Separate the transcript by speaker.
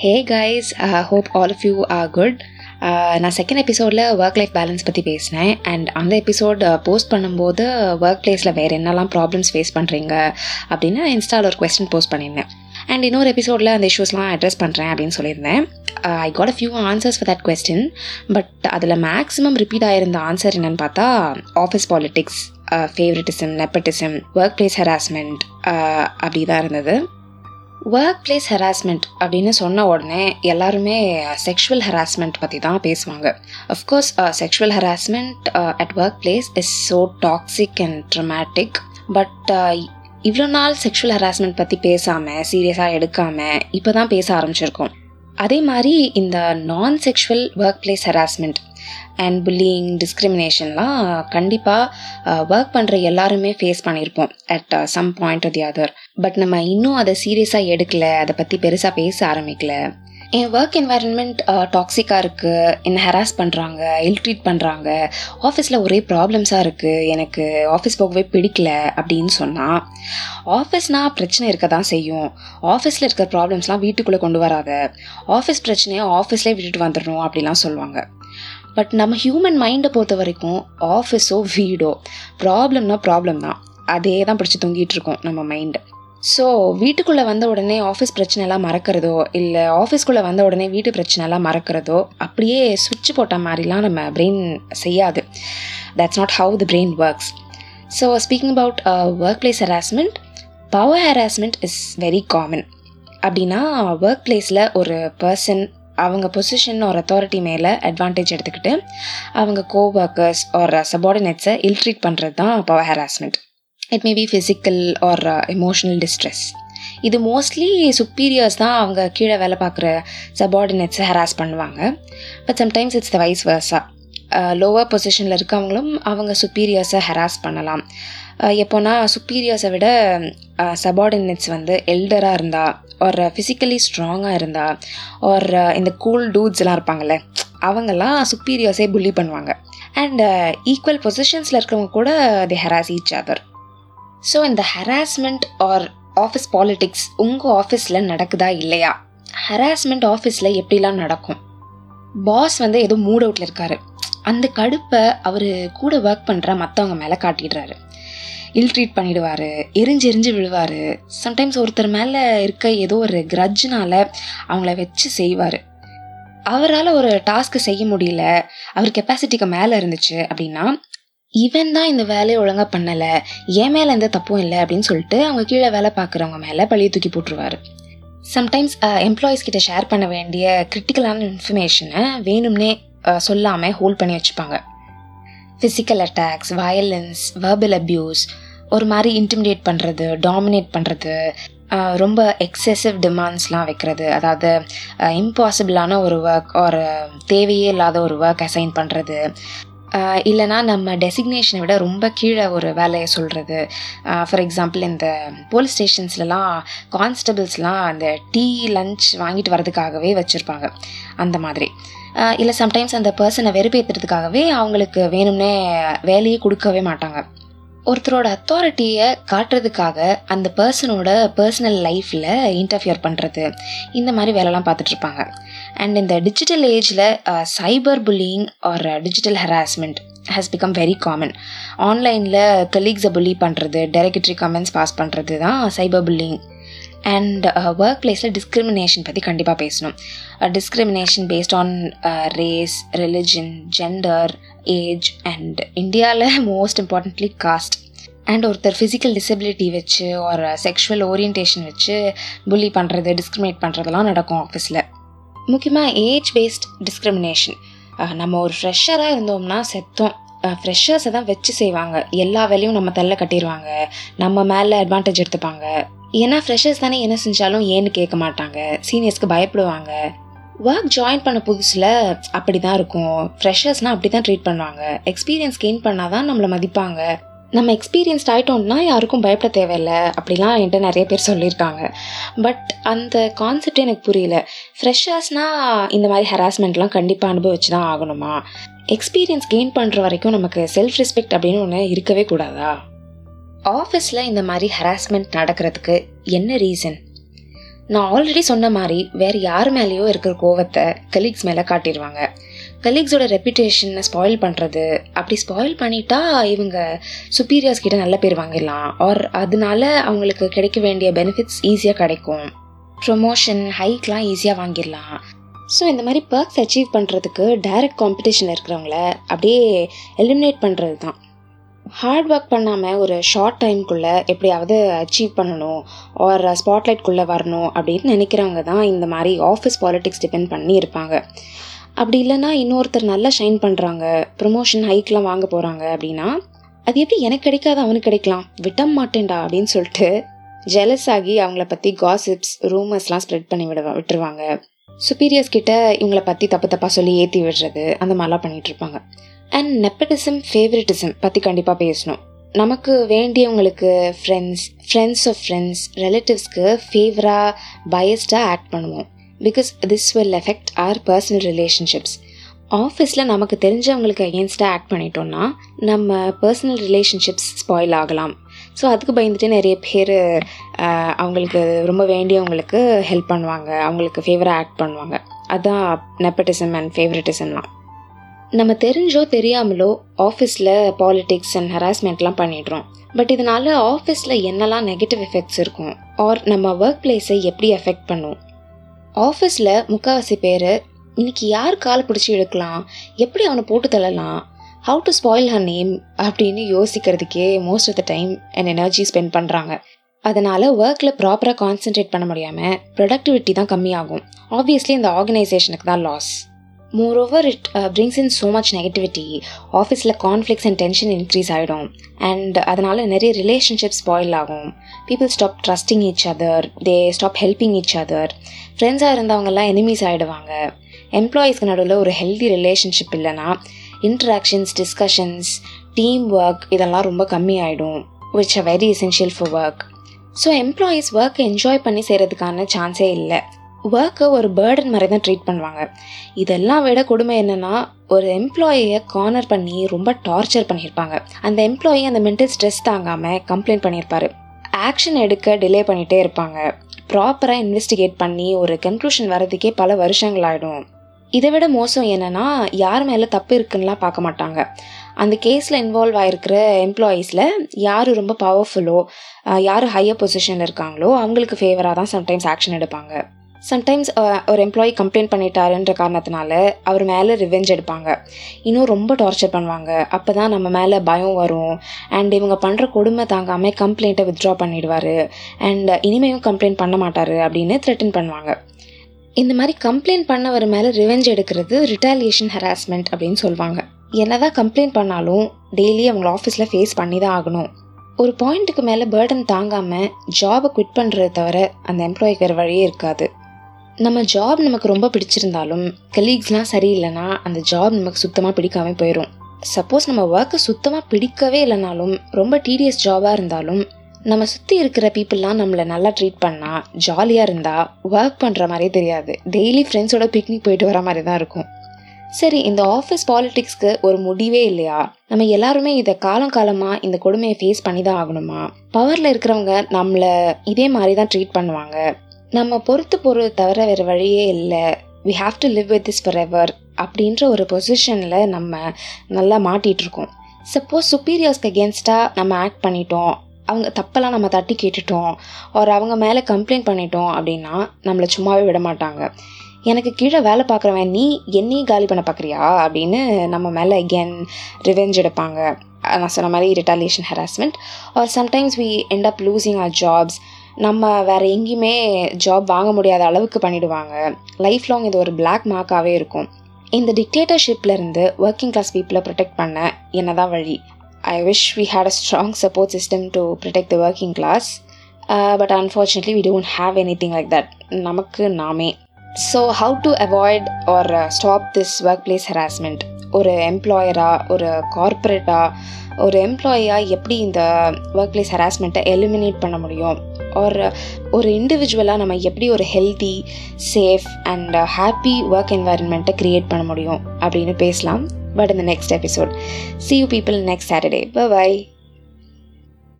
Speaker 1: Hey guys hope all of you are good நான் second எபிசோடில் work life balance பற்றி பேசினேன். அண்ட் அந்த எபிசோட் போஸ்ட் uh, பண்ணும்போது ஒர்க் பிளேஸில் வேறு என்னெல்லாம் ப்ராப்ளம்ஸ் ஃபேஸ் பண்ணுறீங்க அப்படின்னு இன்ஸ்டாவில் ஒரு கொஸ்டின் போஸ்ட் பண்ணியிருந்தேன். அண்ட் இன்னொரு எபிசோடில் அந்த இஷ்யூஸ்லாம் அட்ரஸ் பண்ணுறேன் அப்படின்னு சொல்லியிருந்தேன். I got a few answers for that question but அதில் மேக்ஸிமம் ரிப்பீட் ஆயிருந்த ஆன்சர் என்னென்னு பார்த்தா office politics favouritism nepotism workplace harassment அப்படி தான் இருந்தது. ஒர்க் பிளேஸ் ஹராஸ்மெண்ட் அப்படின்னு சொன்ன உடனே எல்லாருமே செக்ஷுவல் ஹராஸ்மெண்ட் பற்றி தான் பேசுவாங்க. Of course sexual harassment at workplace is so toxic and traumatic but இவ்வளோ நாள் செக்ஷுவல் ஹராஸ்மெண்ட் பற்றி பேசாமல் சீரியஸாக எடுக்காமல் இப்போ தான் பேச ஆரம்பிச்சிருக்கோம். அதே மாதிரி இந்த non sexual workplace harassment and bullying டிஸ்கிரிமினேஷன்லாம் கண்டிப்பாக ஒர்க் பண்ணுற எல்லாருமே ஃபேஸ் பண்ணியிருப்போம் at some point the other but நம்ம இன்னும் அதை சீரியஸாக எடுக்கல அதை பற்றி பெருசாக பேச ஆரம்பிக்கல. என் ஒர்க் என்வாயன்மெண்ட் டாக்ஸிக்காக இருக்குது என்னை ஹராஸ் பண்ணுறாங்க இல்ட்ரீட் பண்ணுறாங்க ஆஃபீஸில் ஒரே ப்ராப்ளம்ஸாக இருக்குது எனக்கு ஆஃபீஸ் போகவே பிடிக்கல அப்படின்னு சொன்னால் ஆஃபீஸ்னால் பிரச்சனை இருக்க தான் செய்யும். ஆஃபீஸில் இருக்கிற ப்ராப்ளம்ஸ்லாம் வீட்டுக்குள்ளே கொண்டு வராத. ஆஃபீஸ் பிரச்சனையை ஆஃபீஸ்லேயே விட்டுட்டு வந்துடணும் அப்படிலாம் சொல்லுவாங்க. பட் நம்ம ஹியூமன் மைண்டை பொறுத்த வரைக்கும் ஆஃபீஸோ வீடோ ப்ராப்ளம்னா ப்ராப்ளம் தான். அதே தான் பிடிச்சி தொங்கிட்டு இருக்கோம் நம்ம மைண்டு ஸோ வீட்டுக்குள்ளே வந்த உடனே ஆஃபீஸ் பிரச்சனைலாம் மறக்கிறதோ இல்லை ஆஃபீஸ்க்குள்ளே வந்த உடனே வீட்டு பிரச்சனைலாம் மறக்கிறதோ அப்படியே சுவிட்ச் போட்ட மாதிரிலாம் நம்ம பிரெயின் செய்யாது. That's not how the brain works so speaking about workplace harassment power harassment is very common அப்படின்னா ஒர்க் பிளேஸில் ஒரு பர்சன் அவங்க பொசிஷன் ஒரு அத்தாரிட்டி மேலே அட்வான்டேஜ் எடுத்துக்கிட்டு அவங்க கோ ஒர்க்கர்ஸ் ஒரு சபார்டினேட்ஸை இல்ட்ரீட் பண்ணுறது தான் power harassment it may be physical or emotional distress இது மோஸ்ட்லி சுப்பீரியர்ஸ் தான் அவங்க கீழே வேலை பார்க்குற சபார்டினேட்ஸை ஹராஸ் பண்ணுவாங்க. But sometimes it's the vice versa lower பொசிஷனில் இருக்கவங்களும் அவங்க சுப்பீரியர்ஸை ஹராஸ் பண்ணலாம். எப்போனா சுப்பீரியர்ஸை விட சபார்டினேட்ஸ் வந்து எல்டராக இருந்தா ஒரு ஃபிசிக்கலி ஸ்ட்ராங்காக இருந்தா ஒரு uh, இந்த கூல் டூட்ஸ்லாம் இருப்பாங்கள்ல அவங்கெல்லாம் சுப்பீரியர்ஸே புள்ளி பண்ணுவாங்க. அண்ட் ஈக்குவல் பொசிஷன்ஸில் இருக்கிறவங்க கூட they harass each other so இந்த ஹராஸ்மெண்ட் ஆர் ஆஃபீஸ் பாலிட்டிக்ஸ் உங்கள் ஆஃபீஸில் நடக்குதா இல்லையா? ஹராஸ்மெண்ட் ஆஃபீஸில் எப்படிலாம் நடக்கும்? பாஸ் வந்து ஏதோ மூட் அவுட்டில் இருக்காரு. அந்த கடுப்பை அவர் கூட ஒர்க் பண்ணுற மற்றவங்க மேலே காட்டிடுறாரு. இல் ட்ரீட் பண்ணிடுவார் எரிஞ்சு எரிஞ்சு விழுவார். சம்டைம்ஸ் ஒருத்தர் மேலே இருக்க ஏதோ ஒரு கிரட்ஜினால் அவங்கள வச்சு செய்வார். அவரால் ஒரு டாஸ்க்கு செய்ய முடியல அவர் கெப்பாசிட்டிக்கு மேலே இருந்துச்சு அப்படின்னா இவன் தான் இந்த வேலையை ஒழுங்காக பண்ணலை என் மேலே எந்த தப்பும் இல்லை அப்படின்னு சொல்லிட்டு அவங்க கீழே வேலை பார்க்குறவங்க மேலே பழிய தூக்கி போட்டுருவாரு. சம்டைம்ஸ் எம்ப்ளாயீஸ் கிட்ட ஷேர் பண்ண வேண்டிய கிரிட்டிக்கலான இன்ஃபர்மேஷனை வேணும்னே சொல்லாமல் ஹோல்ட் பண்ணி வச்சுப்பாங்க. Physical attacks violence verbal abuse ஒரு மாதிரி இன்டிமிடேட் பண்ணுறது டாமினேட் பண்ணுறது ரொம்ப எக்ஸசிவ் டிமாண்ட்ஸ்லாம் வைக்கிறது. அதாவது இம்பாசிபிளான ஒரு ஒர்க் ஒரு தேவையே இல்லாத ஒரு ஒர்க் அசைன் பண்ணுறது இல்லைனா நம்ம டெசிக்னேஷனை விட ரொம்ப கீழே ஒரு வேலையை சொல்கிறது ஃபார் எக்ஸாம்பிள் இந்த போலீஸ் ஸ்டேஷன்ஸ்லலாம் கான்ஸ்டபிள்ஸ்லாம் அந்த டீ லஞ்ச் வாங்கிட்டு வரதுக்காகவே வச்சுருப்பாங்க. அந்த மாதிரி. இல்லை சம்டைம்ஸ் அந்த பர்சனை வெறுப்பேற்றுறதுக்காகவே அவங்களுக்கு வேணும்னே வேலையே கொடுக்கவே மாட்டாங்க. ஒருத்தரோட அத்தாரிட்டியை காட்டுறதுக்காக அந்த பர்சனோட பர்சனல் லைஃப்பில் இன்டர்ஃபியர் பண்ணுறது இந்த மாதிரி வேலைலாம் பார்த்துட்ருப்பாங்க அண்ட் இந்த டிஜிட்டல் ஏஜில் cyber bullying or digital harassment has become very common ஆன்லைனில் கலீக்ஸை புல்லி பண்ணுறது டெரகட்ரி கமெண்ட்ஸ் பாஸ் பண்ணுறது தான் சைபர் புல்லிங் அண்ட் ஒர்க் பிளேஸில் டிஸ்கிரிமினேஷன் பற்றி கண்டிப்பாக பேசணும். Discrimination based on race religion gender age and இந்தியாவில் மோஸ்ட் இம்பார்ட்டன்ட்லி காஸ்ட் அண்ட் ஒருத்தர் ஃபிசிக்கல் டிசபிலிட்டி வச்சு ஒரு செக்ஷுவல் ஓரியன்டேஷன் வச்சு புல்லி பண்ணுறது டிஸ்கிரிமினேட் பண்ணுறதெல்லாம் நடக்கும் ஆஃபீஸில் முக்கியமாக ஏஜ் பேஸ்ட் டிஸ்கிரிமினேஷன் நம்ம ஒரு ஃப்ரெஷராக இருந்தோம்னா செத்தோம். ஃப்ரெஷர்ஸை தான் வச்சு செய்வாங்க. எல்லா வேலையும் நம்ம தள்ள கட்டிடுவாங்க நம்ம மேலே அட்வான்டேஜ் எடுத்துப்பாங்க. ஏன்னா ஃப்ரெஷர்ஸ் தானே என்ன செஞ்சாலும் ஏன்னு கேட்க மாட்டாங்க. சீனியர்ஸ்க்கு பயப்படுவாங்க. ஒர்க் ஜாயின் பண்ண புதுசில் அப்படி தான் இருக்கும். ஃப்ரெஷர்ஸ்னால் அப்படி தான் ட்ரீட் பண்ணுவாங்க. எக்ஸ்பீரியன்ஸ் கெயின் பண்ணால் தான் நம்மளை மதிப்பாங்க. நம்ம எக்ஸ்பீரியன்ஸ்ட் ஆகிட்டோம்னா யாருக்கும் பயப்பட தேவையில்லை. அப்படிலாம் என்கிட்ட நிறைய பேர் சொல்லியிருக்காங்க. பட் அந்த கான்செப்ட் எனக்கு புரியல. ஃப்ரெஷர்ஸ்னால் இந்த மாதிரி ஹராஸ்மெண்ட்லாம் கண்டிப்பாக அனுபவிச்சு தான் ஆகணுமா? எக்ஸ்பீரியன்ஸ் கெயின் பண்ணுற வரைக்கும் நமக்கு செல்ஃப் ரெஸ்பெக்ட் அப்படின்னு ஒன்று இருக்கவே கூடாதா? ஆஃபீஸில் இந்த மாதிரி ஹராஸ்மெண்ட் நடக்கிறதுக்கு என்ன ரீசன் நான் ஆல்ரெடி சொன்ன மாதிரி வேறு யார் மேலேயோ இருக்கிற கோவத்தை கலீக்ஸ் மேலே காட்டிடுவாங்க கலீக்ஸோட ரெப்புடேஷனை ஸ்பாயில் பண்ணுறது அப்படி ஸ்பாயில் பண்ணிட்டா இவங்க சுப்பீரியர்ஸ் கிட்ட நல்ல பேர் வாங்கிடலாம். ஆர் அதனால அவங்களுக்கு கிடைக்க வேண்டிய பெனிஃபிட்ஸ் ஈஸியாக கிடைக்கும். ப்ரொமோஷன் ஹைக்லாம் ஈஸியாக வாங்கிடலாம். ஸோ இந்த மாதிரி பர்க்ஸ் அச்சீவ் பண்ணுறதுக்கு டைரக்ட் காம்படிஷனில் இருக்கிறவங்கள அப்படியே எலிமினேட் பண்ணுறது தான். ஹார்ட் ஒர்க் பண்ணாமல் ஒரு ஷார்ட் டைம்குள்ளே எப்படியாவது அச்சீவ் பண்ணணும். ஆர் ஸ்பாட்லைட்குள்ளே வரணும் அப்படின்னு நினைக்கிறவங்க தான் இந்த மாதிரி ஆஃபீஸ் பாலிட்டிக்ஸ் டிபெண்ட் பண்ணி இருப்பாங்க அப்படி இல்லைன்னா இன்னொருத்தர் நல்லா ஷைன் பண்ணுறாங்க ப்ரொமோஷன் ஹைக்லாம் வாங்க போகிறாங்க அப்படின்னா அது எப்படி எனக்கு கிடைக்காது அவனுக்கு கிடைக்கலாம். விட்ட மாட்டேன்டா அப்படின்னு சொல்லிட்டு ஜெலஸ் ஆகி அவங்கள பற்றி காசிப்ஸ் ரூமர்ஸ்லாம் ஸ்ப்ரெட் பண்ணி விட விட்டுருவாங்க. சுப்பீரியர்ஸ் கிட்ட இவங்களை பற்றி தப்பு தப்பாக சொல்லி ஏற்றி விடுறது அந்த மாதிரிலாம் பண்ணிட்டு இருப்பாங்க. அண்ட் நெப்படிசம் ஃபேவரட்டிசம் பற்றி கண்டிப்பாக பேசணும். நமக்கு வேண்டியவங்களுக்கு ஃப்ரெண்ட்ஸ் ஃப்ரெண்ட்ஸ் ஆஃப் ஃப்ரெண்ட்ஸ் ரிலேட்டிவ்ஸ்க்கு ஃபேவராக பயஸ்டாக ஆக்ட் பண்ணுவோம். Because this will affect our personal relationships ஆஃபீஸில் நமக்கு தெரிஞ்சவங்களுக்கு அகேன்ஸ்டாக ஆக்ட் பண்ணிட்டோம்னா நம்ம பர்சனல் ரிலேஷன்ஷிப்ஸ் ஸ்பாயில் ஆகலாம். ஸோ அதுக்கு பயந்துட்டு நிறைய பேர் அவங்களுக்கு ரொம்ப வேண்டியவங்களுக்கு ஹெல்ப் பண்ணுவாங்க. அவங்களுக்கு ஃபேவராக ஆக்ட் பண்ணுவாங்க. அதுதான் நெப்பட்டிசம் அண்ட் ஃபேவரட்டிசம்லாம் நம்ம தெரிஞ்சோ தெரியாமலோ ஆஃபீஸில் பாலிடிக்ஸ் அண்ட் ஹராஸ்மெண்ட்லாம் பண்ணிடுறோம். பட் இதனால ஆஃபீஸில் என்னெல்லாம் நெகட்டிவ் எஃபெக்ட்ஸ் இருக்கும்? ஆர் நம்ம ஒர்க் பிளேஸை எப்படி எஃபெக்ட் பண்ணும்? ஆஃபீஸில் முக்கால்வாசி பேர் இன்னைக்கு யார் காலை பிடிச்சி எடுக்கலாம்? எப்படி அவனை போட்டு தள்ளலாம்? How to spoil her name அப்படின்னு யோசிக்கிறதுக்கே most of the time and energy spend பண்ணுறாங்க அதனால் ஒர்க்கில் ப்ராப்பராக கான்சென்ட்ரேட் பண்ண முடியாமல் ப்ரொடக்டிவிட்டி தான் கம்மியாகும். ஆப்வியஸ்லி இந்த ஆர்கனைசேஷனுக்கு தான் loss moreover it brings in so much negativity ஆஃபீஸில் கான்ஃப்ளிக்ஸ் அண்ட் டென்ஷன் இன்க்ரீஸ் ஆகிடும் அண்ட் அதனால் நிறைய ரிலேஷன்ஷிப் ஸ்பாயில் ஆகும். People stop trusting each other they stop helping each other ஃப்ரெண்ட்ஸாக இருந்தவங்கெல்லாம் எனிமீஸ் ஆகிடுவாங்க எம்ப்ளாயீஸ்க்கு நடுவில் ஒரு ஹெல்தி ரிலேஷன்ஷிப் இல்லைன்னா இன்ட்ராக்ஷன்ஸ் டிஸ்கஷன்ஸ் டீம் ஒர்க் இதெல்லாம் ரொம்ப கம்மி ஆகிடும் which a very essential for work so employees ஒர்க்கை என்ஜாய் பண்ணி செய்கிறதுக்கான சான்ஸே இல்லை. ஒர்க்கை ஒரு பேர்டன் மாதிரி தான் ட்ரீட் பண்ணுவாங்க. இதெல்லாம் விட கொடுமை என்னென்னா ஒரு எம்ப்ளாயியை கார்னர் பண்ணி ரொம்ப டார்ச்சர் பண்ணியிருப்பாங்க. அந்த எம்ப்ளாயி அந்த மென்டல் ஸ்ட்ரெஸ் தாங்காமல் கம்ப்ளைண்ட் பண்ணியிருப்பாரு. ஆக்ஷன் எடுக்க டிலே பண்ணிகிட்டே இருப்பாங்க. ப்ராப்பராக இன்வெஸ்டிகேட் பண்ணி ஒரு கன்க்ளூஷன் வரதுக்கே பல வருஷங்கள் ஆகிடும் இதை விட மோசம் என்னென்னா யார் மேலே தப்பு இருக்குன்னுலாம் பார்க்க மாட்டாங்க. அந்த கேஸில் இன்வால்வ் ஆகிருக்கிற எம்ப்ளாயீஸில் யார் ரொம்ப பவர்ஃபுல்லோ யார் ஹையர் பொசிஷனில் இருக்காங்களோ அவங்களுக்கு ஃபேவராக தான் சம்டைம்ஸ் ஆக்ஷன் எடுப்பாங்க. சம்டைம்ஸ் ஒரு எம்ப்ளாயி கம்ப்ளைண்ட் பண்ணிட்டாருன்ற காரணத்தினால அவர் மேலே ரிவெஞ்ச் எடுப்பாங்க. இன்னும் ரொம்ப டார்ச்சர் பண்ணுவாங்க. அப்போ தான் நம்ம மேலே பயம் வரும். அண்ட் இவங்க பண்ணுற கொடுமை தாங்காமல் கம்ப்ளைண்ட்டை வித்ட்ரா பண்ணிடுவார். அண்ட் இனிமேயும் கம்ப்ளைண்ட் பண்ண மாட்டார் அப்படின்னு த்ரெட்டன் பண்ணுவாங்க. இந்த மாதிரி கம்ப்ளைண்ட் பண்ணவர் மேலே ரிவெஞ்ச் எடுக்கிறது ரிட்டாலியேஷன் ஹராஸ்மெண்ட் அப்படின்னு சொல்லுவாங்க என்னதான் கம்ப்ளைண்ட் பண்ணாலும் டெய்லி அவங்கள ஆஃபீஸில் ஃபேஸ் பண்ணி தான் ஆகணும். ஒரு பாயிண்ட்டுக்கு மேலே பேர்டன் தாங்காமல் ஜாபை குவிட் பண்ணுறத தவிர அந்த எம்ப்ளாய்க்கு வேறு வழியே இருக்காது. நம்ம ஜாப் நமக்கு ரொம்ப பிடிச்சிருந்தாலும் கலீக்ஸ்லாம் சரியில்லைன்னா அந்த ஜாப் நமக்கு சுத்தமாக பிடிக்காம போயிடும் சப்போஸ் நம்ம ஒர்க்கை சுத்தமாக பிடிக்கவே இல்லைனாலும் ரொம்ப டீடியஸ் ஜாபாக இருந்தாலும் நம்ம சுற்றி இருக்கிற பீப்புளெலாம் நம்மளை நல்லா ட்ரீட் பண்ணால் ஜாலியாக இருந்தால் ஒர்க் பண்ணுற மாதிரியே தெரியாது. டெய்லி ஃப்ரெண்ட்ஸோட பிக்னிக் போயிட்டு வர மாதிரி தான் இருக்கும். சரி இந்த ஆஃபீஸ் பாலிட்டிக்ஸ்க்கு ஒரு முடிவே இல்லையா? நம்ம எல்லாருமே இதை காலம் காலமாக இந்த கொடுமையை ஃபேஸ் பண்ணி தான் ஆகணுமா? பவரில் இருக்கிறவங்க நம்மளை இதே மாதிரி தான் ட்ரீட் பண்ணுவாங்க. நம்ம பொறுத்து போகிறது தவிர வேறு வழியே இல்லை. We have to live with this forever அப்படின்ற ஒரு பொசிஷனில் நம்ம நல்லா மாட்டிகிட்ருக்கோம் சப்போஸ் சுப்பீரியர்ஸ்க்கு அகேன்ஸ்டாக நம்ம ஆக்ட் பண்ணிட்டோம். அவங்க தப்பெல்லாம் நம்ம தட்டி கேட்டுட்டோம். ஒரு அவங்க மேலே கம்ப்ளைண்ட் பண்ணிட்டோம் அப்படின்னா நம்மளை சும்மாவே விட மாட்டாங்க. எனக்கு கீழே வேலை பார்க்குறவன் நீ என்னையும் காலி பண்ண பார்க்குறியா அப்படின்னு நம்ம மேலே அகேன் ரிவெஞ்ச் எடுப்பாங்க. நான் சொன்ன மாதிரி retaliation harassment or sometimes we end up losing our jobs நம்ம வேறு எங்கேயுமே ஜாப் வாங்க முடியாத அளவுக்கு பண்ணிடுவாங்க. லைஃப் லாங் இது ஒரு பிளாக் மார்க்காகவே இருக்கும். இந்த டிக்டேட்டர்ஷிப்லேருந்து ஒர்க்கிங் கிளாஸ் பீப்புளை ப்ரொடெக்ட் பண்ண என்ன தான் வழி? I wish we had a strong support system to protect the working class but unfortunately we don't have anything like that நமக்கு நாமே. So how to avoid or stop this workplace harassment ஒரு எம்ப்ளாயராக ஒரு கார்ப்பரேட்டாக ஒரு எம்ப்ளாயியாக எப்படி இந்த ஒர்க் பிளேஸ் ஹராஸ்மெண்ட்டை எலிமினேட் பண்ண முடியும்? ஆர் uh, ஒரு இண்டிவிஜுவலாக நம்ம எப்படி ஒரு healthy safe and happy work என்வாயன்மெண்ட்டை create பண்ண முடியும் அப்படின்னு பேசலாம். பட் இந்த next episode see you people next Saturday bye